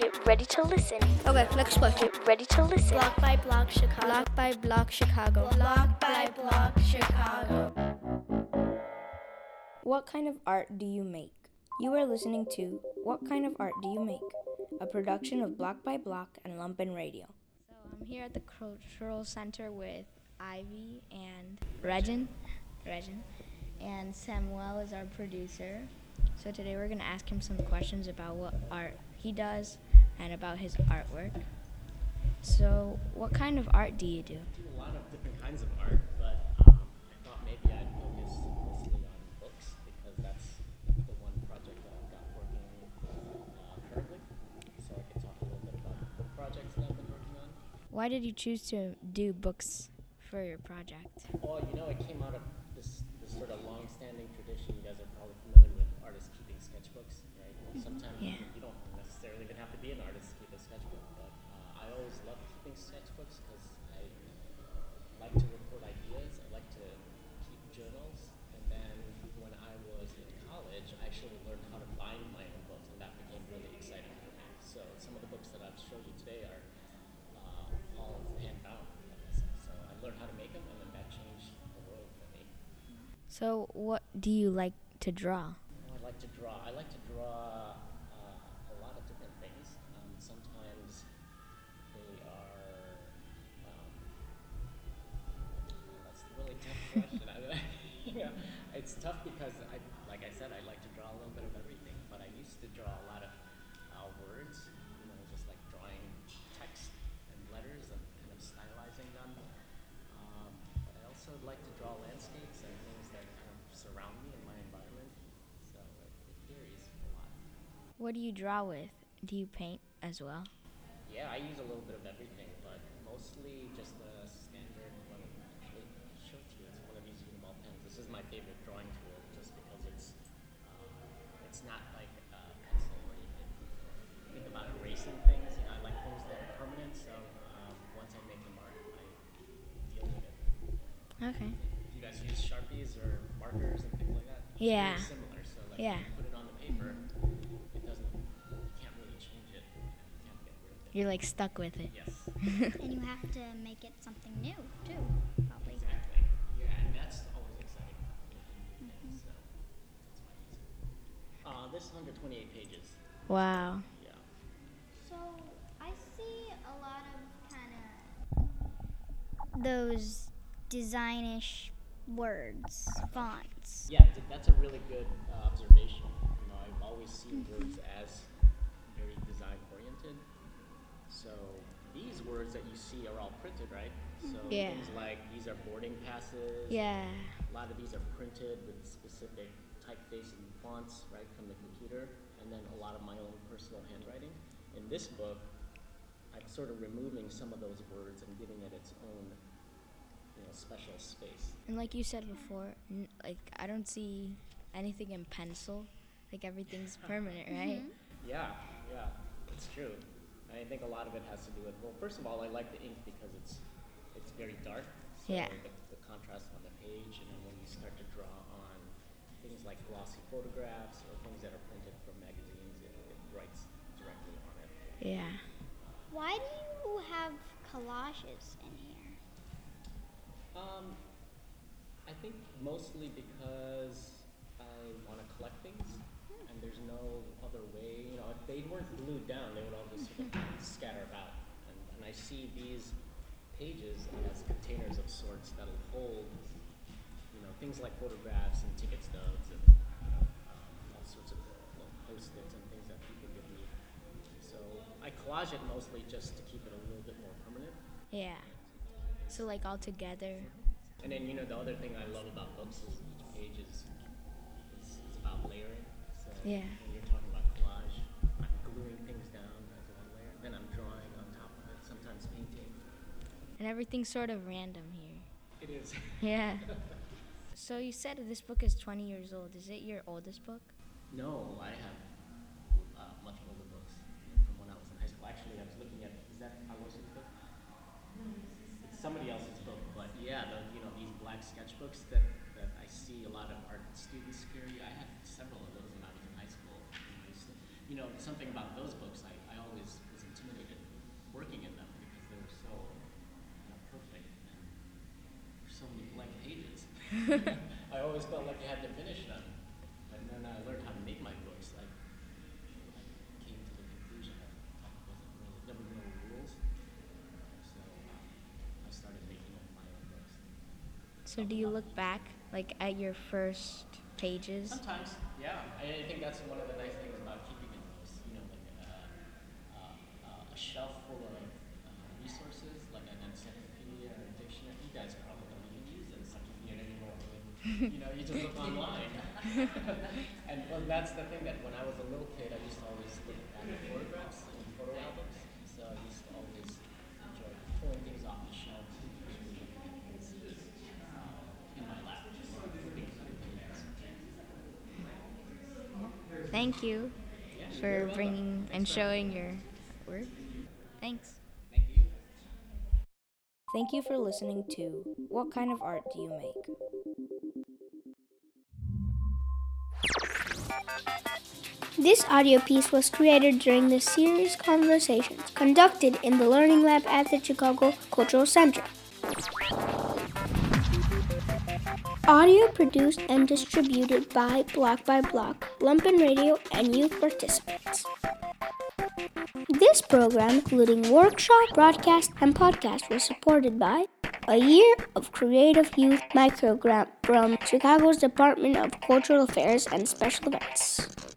Get ready to listen. Okay, next question. Get ready to listen. Block by block Chicago. Block by block Chicago. Block by block Chicago. What kind of art do you make? You are listening to What Kind of Art Do You Make? A production of Block by Block and Lumpen Radio. So I'm here at the Cultural Center with Ivy and Regin. Regin. And Samuel is our producer. So today we're going to ask him some questions about what art he does and about his artwork. So, what kind of art do you do? I do a lot of different kinds of art, but um, I thought maybe I'd focus mostly on books because that's the one project that I've got working uh, currently. So I can talk a little bit about the book projects that I've been working on. Why did you choose to do books for your project? Well, you know, it came out of this, this sort of long-standing tradition. You guys are probably familiar with artists keeping sketchbooks, right? Sometimes Yeah. you don't necessarily even have to be an artist to keep a sketchbook, but uh, I always loved keeping sketchbooks because I like to record ideas. I like to keep journals, and then when I was in college, I actually learned how to bind my own books, and that became really exciting for me. So some of the books that I've showed you today are uh, all hand bound. So I learned how to make them, and then that changed the world for me. So, what do you like to draw? Oh, to draw. I like to draw uh, a lot of different things. Um, sometimes they are. Um, that's a really tough question. Know, it's tough because I, like I said, I like to draw a little bit What do you draw with? Do you paint as well? Yeah, I use a little bit of everything, but mostly just the standard one. I'll it to you. It's one of these Uniball pens. This is my favorite drawing tool, just because it's uh, it's not like a pencil where you can think about erasing things. You know, I like things that are permanent. So um, once I make the mark, I deal with it. Okay. You guys use sharpies or markers and things like that? Yeah. Similar. So like Yeah. you put it on the paper, You're like stuck with it. Yes. And you have to make it something new, too, probably. Exactly. Yeah, and that's always exciting. making new things, So that's. Uh, this is 128 pages. Wow. Yeah. So, I see a lot of kind of those designish words, fonts. Yeah, that's a really good uh, observation. You know, I've always seen words as words that you see are all printed, right? So mm-hmm. Yeah. things like these are boarding passes. Yeah. A lot of these are printed with specific typeface and fonts, right, from the computer, and then a lot of my own personal handwriting. In this book, I'm sort of removing some of those words and giving it its own, you know, special space. And like you said before, n- like I don't see anything in pencil. Like everything's permanent, right? Yeah, yeah, it's true. I think a lot of it has to do with well, first of all, I like the ink because it's it's very dark. So Yeah. The, the contrast on the page, and then when you start to draw on things like glossy photographs or things that are printed from magazines, it, it writes directly on it. Yeah. Why do you have collages in here? Um, I think mostly because I want to collect things, and there's no other way. You know, if they weren't glued down, they would all just sort of scatter about. And, and I see these pages as containers of sorts that'll hold, you know, things like photographs and ticket stubs and you know, um, all sorts of little post-its and things that people give me. So I collage it mostly just to keep it a little bit more permanent. Yeah. So like all together. And then you know the other thing I love about books is each page is is, is about layering. So Yeah. when you're talking about collage, I'm gluing things down as one layer, then I'm drawing on top of it, sometimes painting. And everything's sort of random here. It is. Yeah. so you said this book is 20 years old. Is it your oldest book? no, I have uh, much older books from when I was in high school. Actually, I was looking at is that Aloysius' book? It's somebody else's book, but yeah, the, you know these black sketchbooks that, that I see a lot of art students carry. I you know, something about those books, I, I always was intimidated working in them because they were so you know, perfect and so many blank pages. I always felt like I had to finish them. And then I learned how to make my books. I, I came to the conclusion that there wasn't really, there were no rules. So um, I started making my own books. So do you look back, like, at your first pages? Sometimes, yeah. I, I think that's one of the nice things online. and well, that's the thing that when I was a little kid, I used to always look back at photographs and photo albums. So I used to always enjoy pulling things off the shelf and usually looking at things in my lap. Thank you for bringing and showing your work. Thanks. Thank you. Thank you for listening to What Kind of Art Do You Make? This audio piece was created during the series conversations conducted in the Learning Lab at the Chicago Cultural Center. Audio produced and distributed by Block by Block, Lumpen Radio, and youth participants. This program, including workshop, broadcast, and podcast, was supported by a year of creative youth microgrant from Chicago's Department of Cultural Affairs and Special Events.